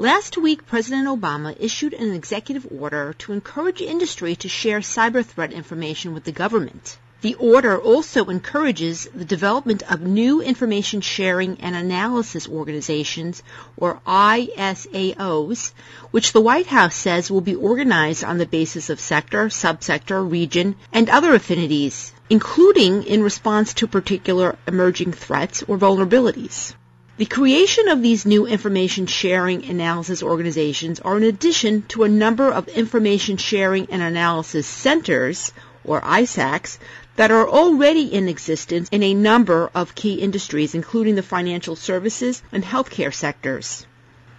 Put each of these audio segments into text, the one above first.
Last week, President Obama issued an executive order to encourage industry to share cyber threat information with the government. The order also encourages the development of new information sharing and analysis organizations, or ISAOs, which the White House says will be organized on the basis of sector, subsector, region, and other affinities, including in response to particular emerging threats or vulnerabilities. The creation of these new information sharing analysis organizations are in addition to a number of information sharing and analysis centers, or ISACs, that are already in existence in a number of key industries, including the financial services and healthcare sectors.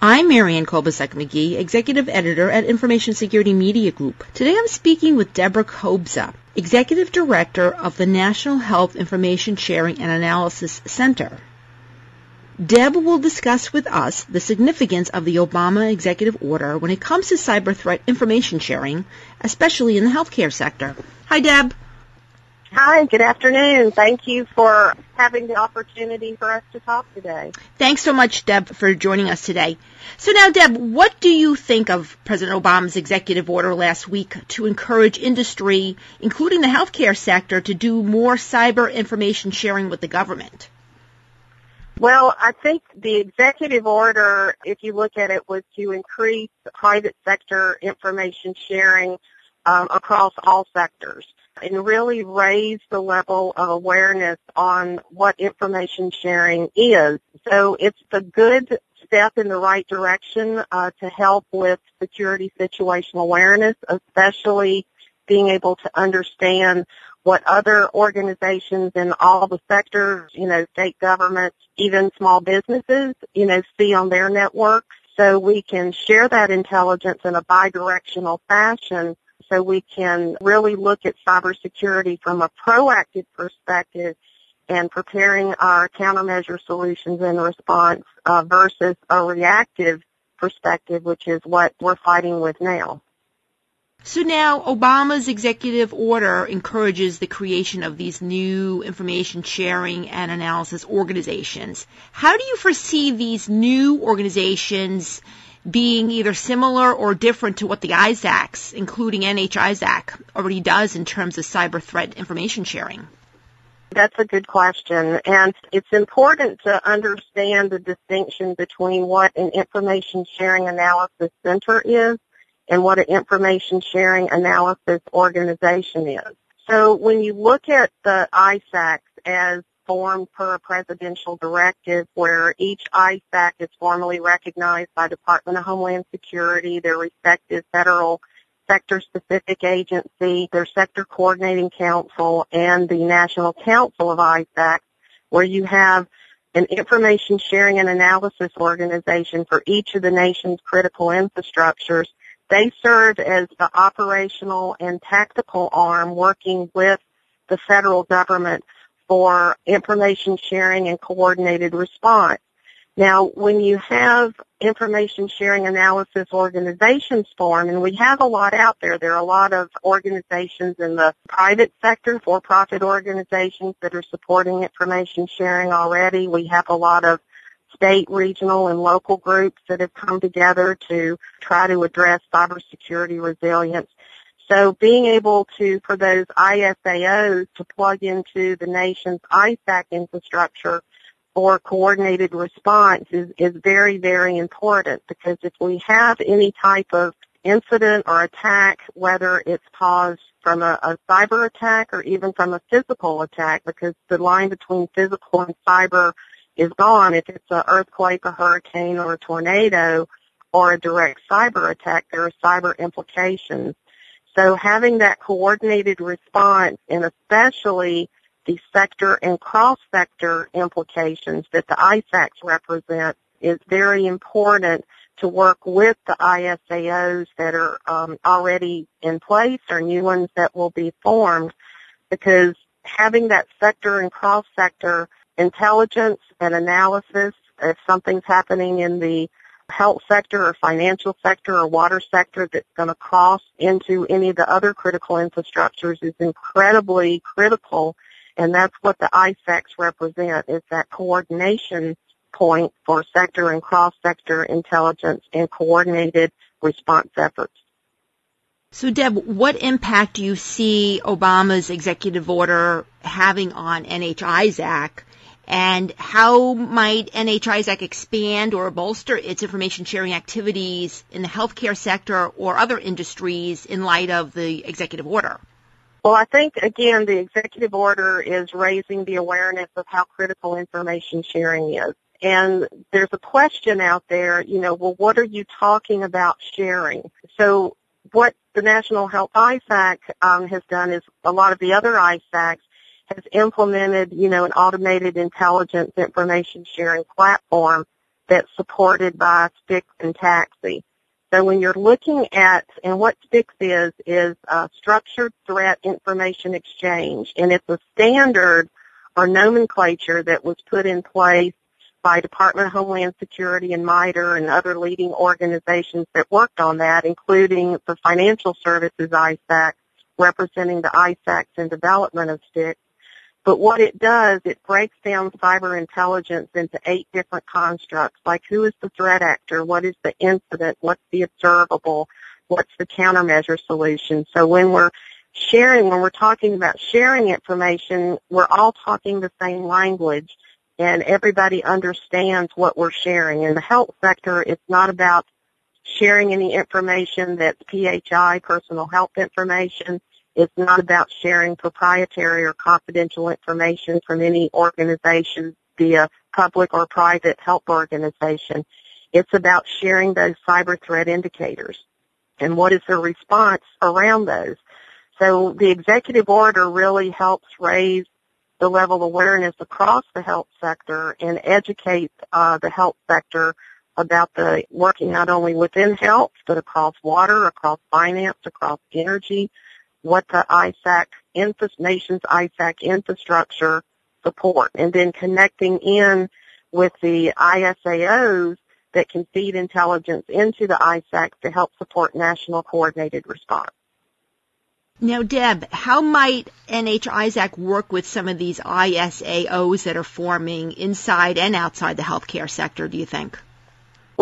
I'm Marianne Kolbasuk McGee, Executive Editor at Information Security Media Group. Today I'm speaking with Deborah Kobza, Executive Director of the National Health Information Sharing and Analysis Center. Deb will discuss with us the significance of the Obama executive order when it comes to cyber threat information sharing, especially in the healthcare sector. Hi, Deb. Hi, good afternoon. Thank you for having the opportunity for us to talk today. Thanks so much, Deb, for joining us today. So now, Deb, what do you think of President Obama's executive order last week to encourage industry, including the healthcare sector, to do more cyber information sharing with the government? Well, I think the executive order, if you look at it, was to increase private sector information sharing um, across all sectors and really raise the level of awareness on what information sharing is. So it's a good step in the right direction uh, to help with security situational awareness, especially being able to understand what other organizations in all the sectors, you know, state governments, even small businesses, you know, see on their networks. So we can share that intelligence in a bidirectional fashion so we can really look at cybersecurity from a proactive perspective and preparing our countermeasure solutions in response uh, versus a reactive perspective, which is what we're fighting with now. So now Obama's executive order encourages the creation of these new information sharing and analysis organizations. How do you foresee these new organizations being either similar or different to what the ISACs, including NHISAC, already does in terms of cyber threat information sharing? That's a good question. And it's important to understand the distinction between what an information sharing analysis center is and what an information sharing analysis organization is. So when you look at the ISACs as formed per a presidential directive where each ISAC is formally recognized by Department of Homeland Security, their respective federal sector-specific agency, their sector coordinating council, and the National Council of ISACs, where you have an information sharing and analysis organization for each of the nation's critical infrastructures they serve as the operational and tactical arm working with the federal government for information sharing and coordinated response. Now, when you have information sharing analysis organizations form, and we have a lot out there, there are a lot of organizations in the private sector, for-profit organizations that are supporting information sharing already. We have a lot of state, regional, and local groups that have come together to try to address cybersecurity resilience. So being able to, for those ISAOs to plug into the nation's ISAC infrastructure for coordinated response is, is very, very important because if we have any type of incident or attack, whether it's caused from a, a cyber attack or even from a physical attack, because the line between physical and cyber is gone. If it's an earthquake, a hurricane, or a tornado, or a direct cyber attack, there are cyber implications. So having that coordinated response and especially the sector and cross-sector implications that the ISACs represent is very important to work with the ISAOs that are um, already in place or new ones that will be formed because having that sector and cross-sector intelligence and analysis if something's happening in the health sector or financial sector or water sector that's going to cross into any of the other critical infrastructures is incredibly critical and that's what the ISACs represent is that coordination point for sector and cross-sector intelligence and coordinated response efforts. So Deb, what impact do you see Obama's executive order having on NHISAC and how might NHISAC expand or bolster its information sharing activities in the healthcare sector or other industries in light of the executive order? Well, I think again, the executive order is raising the awareness of how critical information sharing is. And there's a question out there, you know, well, what are you talking about sharing? So what the National Health ISAC um, has done is a lot of the other ISACs has implemented, you know, an automated intelligence information sharing platform that's supported by STIX and TAXII. So when you're looking at, and what STIX is, is a structured threat information exchange, and it's a standard or nomenclature that was put in place by Department of Homeland Security and MITRE and other leading organizations that worked on that, including the Financial Services ISAC, representing the ISACs in development of STIX. But what it does, it breaks down cyber intelligence into eight different constructs, like who is the threat actor, what is the incident, what's the observable, what's the countermeasure solution. So when we're sharing, when we're talking about sharing information, we're all talking the same language and everybody understands what we're sharing. In the health sector, it's not about sharing any information that's PHI, personal health information. It's not about sharing proprietary or confidential information from any organization via public or private health organization. It's about sharing those cyber threat indicators and what is the response around those. So the executive order really helps raise the level of awareness across the health sector and educate uh, the health sector about the working not only within health but across water, across finance, across energy, what the ISAC, nation's ISAC infrastructure support, and then connecting in with the ISAOs that can feed intelligence into the ISAC to help support national coordinated response. Now, Deb, how might NHISAC work with some of these ISAOs that are forming inside and outside the healthcare sector, do you think?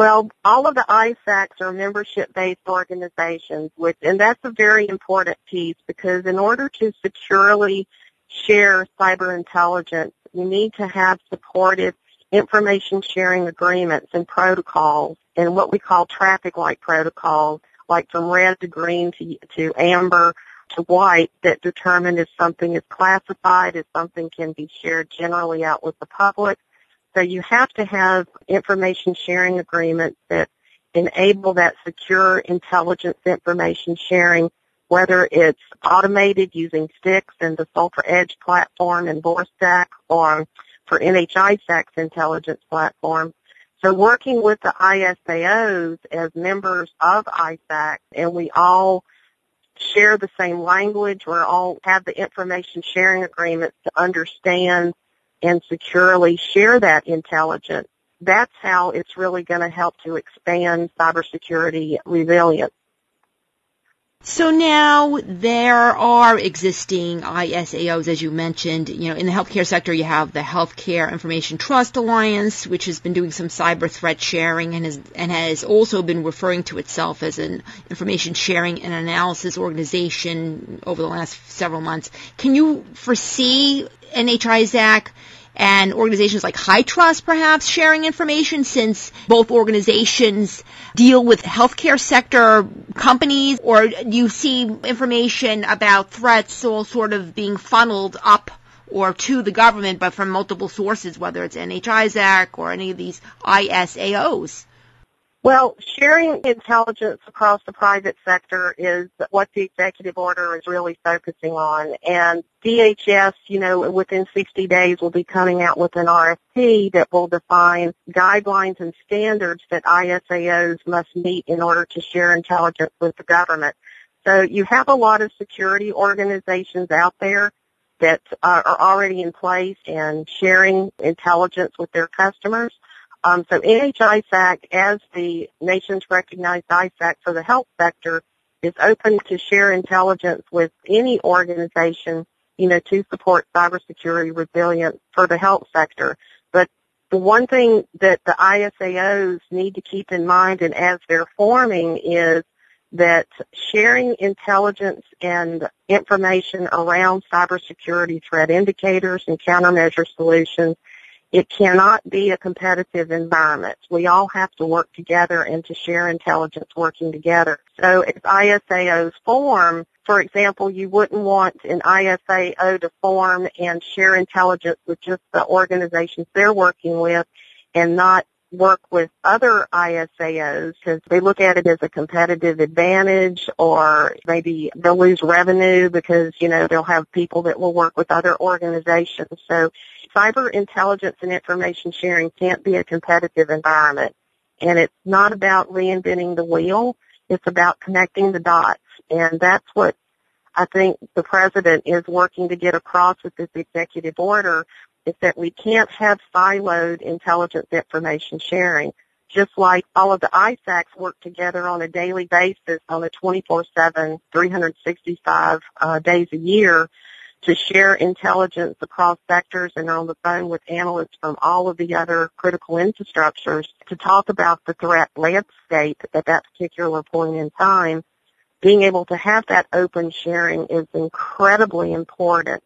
Well, all of the ISACs are membership-based organizations, which, and that's a very important piece because in order to securely share cyber intelligence, you need to have supportive information sharing agreements and protocols and what we call traffic light protocols, like from red to green to, to amber to white that determine if something is classified, if something can be shared generally out with the public, so you have to have information sharing agreements that enable that secure intelligence information sharing, whether it's automated using STIX and the Soltra Edge platform and VORSTAC or for NHISAC's intelligence platform. So working with the ISAOs as members of ISAC and we all share the same language, we all have the information sharing agreements to understand and securely share that intelligence, that's how it's really going to help to expand cybersecurity resilience. So now there are existing ISAOs, as you mentioned. You know, in the healthcare sector, you have the Healthcare Information Trust Alliance, which has been doing some cyber threat sharing and has and has also been referring to itself as an information sharing and analysis organization over the last several months. Can you foresee NHISAC and organizations like HITRUST perhaps sharing information since both organizations deal with healthcare sector companies or do you see information about threats all sort of being funneled up or to the government but from multiple sources whether it's NHISAC or any of these ISAOs? Well, sharing intelligence across the private sector is what the executive order is really focusing on. And DHS, you know, within 60 days will be coming out with an RFP that will define guidelines and standards that ISAOs must meet in order to share intelligence with the government. So you have a lot of security organizations out there that uh, are already in place and sharing intelligence with their customers. Um, so NHISAC, as the nation's recognized ISAC for the health sector, is open to share intelligence with any organization, you know, to support cybersecurity resilience for the health sector. But the one thing that the ISAOs need to keep in mind and as they're forming is that sharing intelligence and information around cybersecurity threat indicators and countermeasure solutions, it cannot be a competitive environment. We all have to work together and to share intelligence working together. So if ISAOs form, for example, you wouldn't want an ISAO to form and share intelligence with just the organizations they're working with and not work with other ISAOs because they look at it as a competitive advantage or maybe they'll lose revenue because, you know, they'll have people that will work with other organizations. So cyber intelligence and information sharing can't be a competitive environment. And it's not about reinventing the wheel. It's about connecting the dots. And that's what I think the president is working to get across with this executive order is that we can't have siloed intelligence information sharing. Just like all of the ISACs work together on a daily basis on a 24-7, 365 uh, days a year to share intelligence across sectors and on the phone with analysts from all of the other critical infrastructures to talk about the threat landscape at that particular point in time. Being able to have that open sharing is incredibly important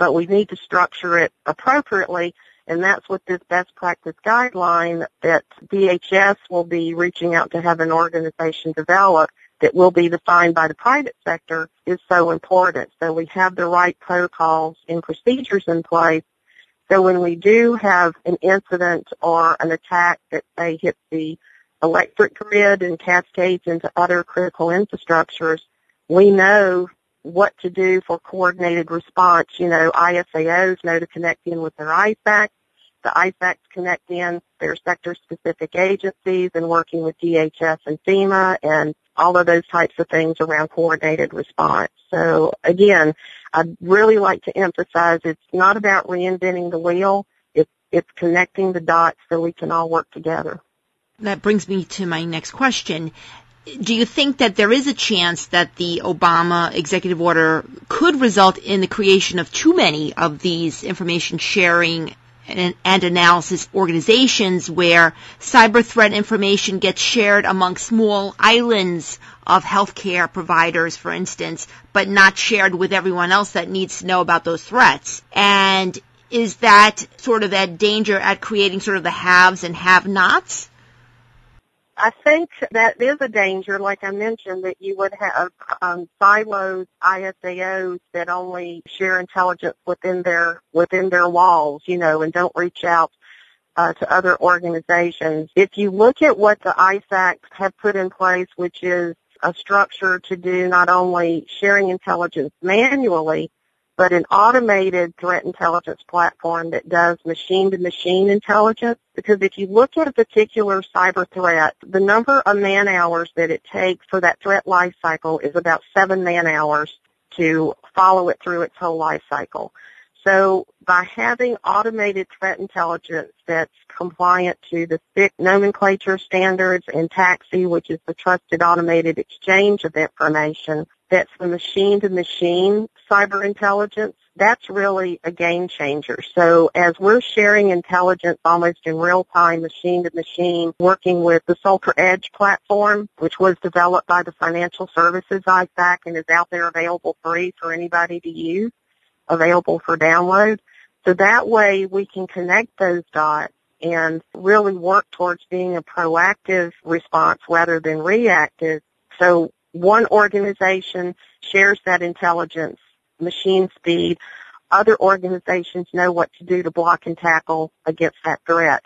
but we need to structure it appropriately. And that's what this best practice guideline that DHS will be reaching out to have an organization develop that will be defined by the private sector is so important. So we have the right protocols and procedures in place. So when we do have an incident or an attack that say hits the electric grid and cascades into other critical infrastructures, we know what to do for coordinated response. You know, ISAOs know to connect in with their ISAC. The ISACs connect in their sector-specific agencies and working with DHS and FEMA and all of those types of things around coordinated response. So again, I'd really like to emphasize it's not about reinventing the wheel. It's, it's connecting the dots so we can all work together. That brings me to my next question do you think that there is a chance that the Obama executive order could result in the creation of too many of these information sharing and, and, analysis organizations where cyber threat information gets shared among small islands of healthcare providers, for instance, but not shared with everyone else that needs to know about those threats? And is that sort of that danger at creating sort of the haves and have-nots? I think that is a danger, like I mentioned, that you would have um, silos, ISAOs that only share intelligence within their within their walls, you know, and don't reach out uh, to other organizations. If you look at what the ISACs have put in place, which is a structure to do not only sharing intelligence manually, but an automated threat intelligence platform that does machine-to-machine intelligence. Because if you look at a particular cyber threat, the number of man hours that it takes for that threat life cycle is about seven man hours to follow it through its whole life cycle. So by having automated threat intelligence that's compliant to the STIX nomenclature standards and TAXII, which is the trusted automated exchange of information, that's the machine to machine cyber intelligence, that's really a game changer. So as we're sharing intelligence almost in real time, machine to machine, working with the Soltra Edge platform, which was developed by the Financial Services ISAC and is out there available free for anybody to use, available for download. So that way we can connect those dots and really work towards being a proactive response rather than reactive. So one organization shares that intelligence, machine speed. Other organizations know what to do to block and tackle against that threat.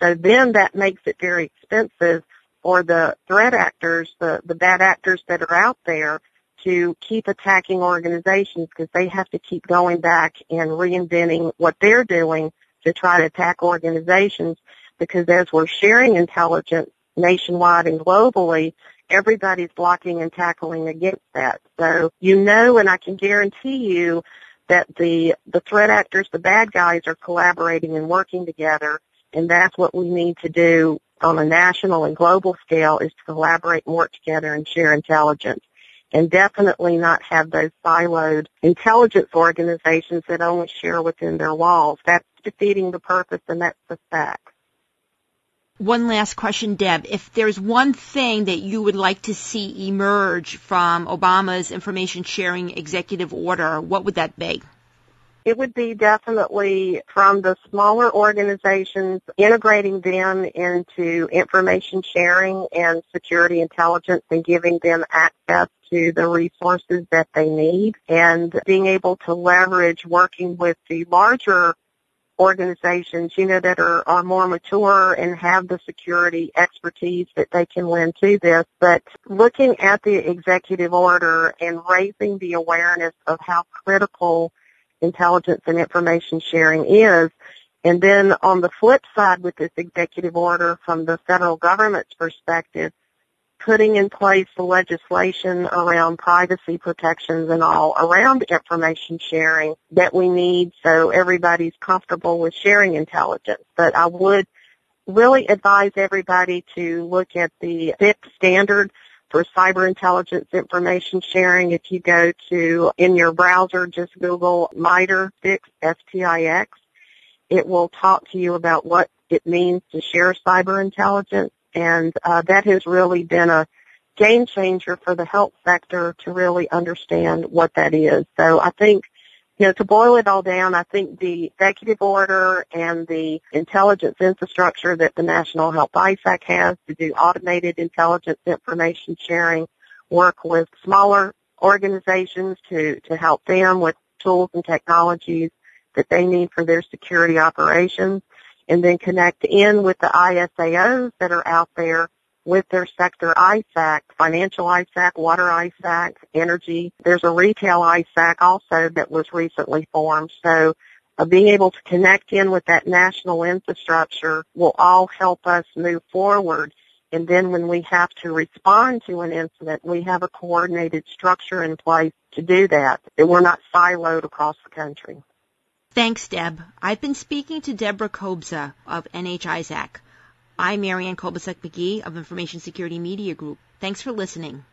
So then that makes it very expensive for the threat actors, the, the bad actors that are out there to keep attacking organizations because they have to keep going back and reinventing what they're doing to try to attack organizations because as we're sharing intelligence nationwide and globally, everybody's blocking and tackling against that. So you know and I can guarantee you that the, the threat actors, the bad guys are collaborating and working together and that's what we need to do on a national and global scale is to collaborate and work together and share intelligence and definitely not have those siloed intelligence organizations that only share within their walls. That's defeating the purpose, and that's the fact. One last question, Deb. If there's one thing that you would like to see emerge from Obama's information sharing executive order, what would that be? It would be definitely from the smaller organizations, integrating them into information sharing and security intelligence and giving them access to the resources that they need and being able to leverage working with the larger organizations, you know, that are, are more mature and have the security expertise that they can lend to this. But looking at the executive order and raising the awareness of how critical intelligence and information sharing is. And then on the flip side with this executive order from the federal government's perspective, putting in place the legislation around privacy protections and all around information sharing that we need so everybody's comfortable with sharing intelligence. But I would really advise everybody to look at the STIX standard for cyber intelligence information sharing. If you go to, in your browser, just Google MITRE STIX, S-T-I-X. It will talk to you about what it means to share cyber intelligence. And uh, that has really been a game changer for the health sector to really understand what that is. So I think you know, to boil it all down, I think the executive order and the intelligence infrastructure that the National Health ISAC has to do automated intelligence information sharing, work with smaller organizations to, to help them with tools and technologies that they need for their security operations, and then connect in with the ISAOs that are out there with their sector ISAC, financial ISAC, water ISAC, energy. There's a retail ISAC also that was recently formed. So uh, being able to connect in with that national infrastructure will all help us move forward. And then when we have to respond to an incident, we have a coordinated structure in place to do that. And we're not siloed across the country. Thanks, Deb. I've been speaking to Deborah Kobza of NHISAC. I'm Marianne Kolbasuk McGee of Information Security Media Group. Thanks for listening.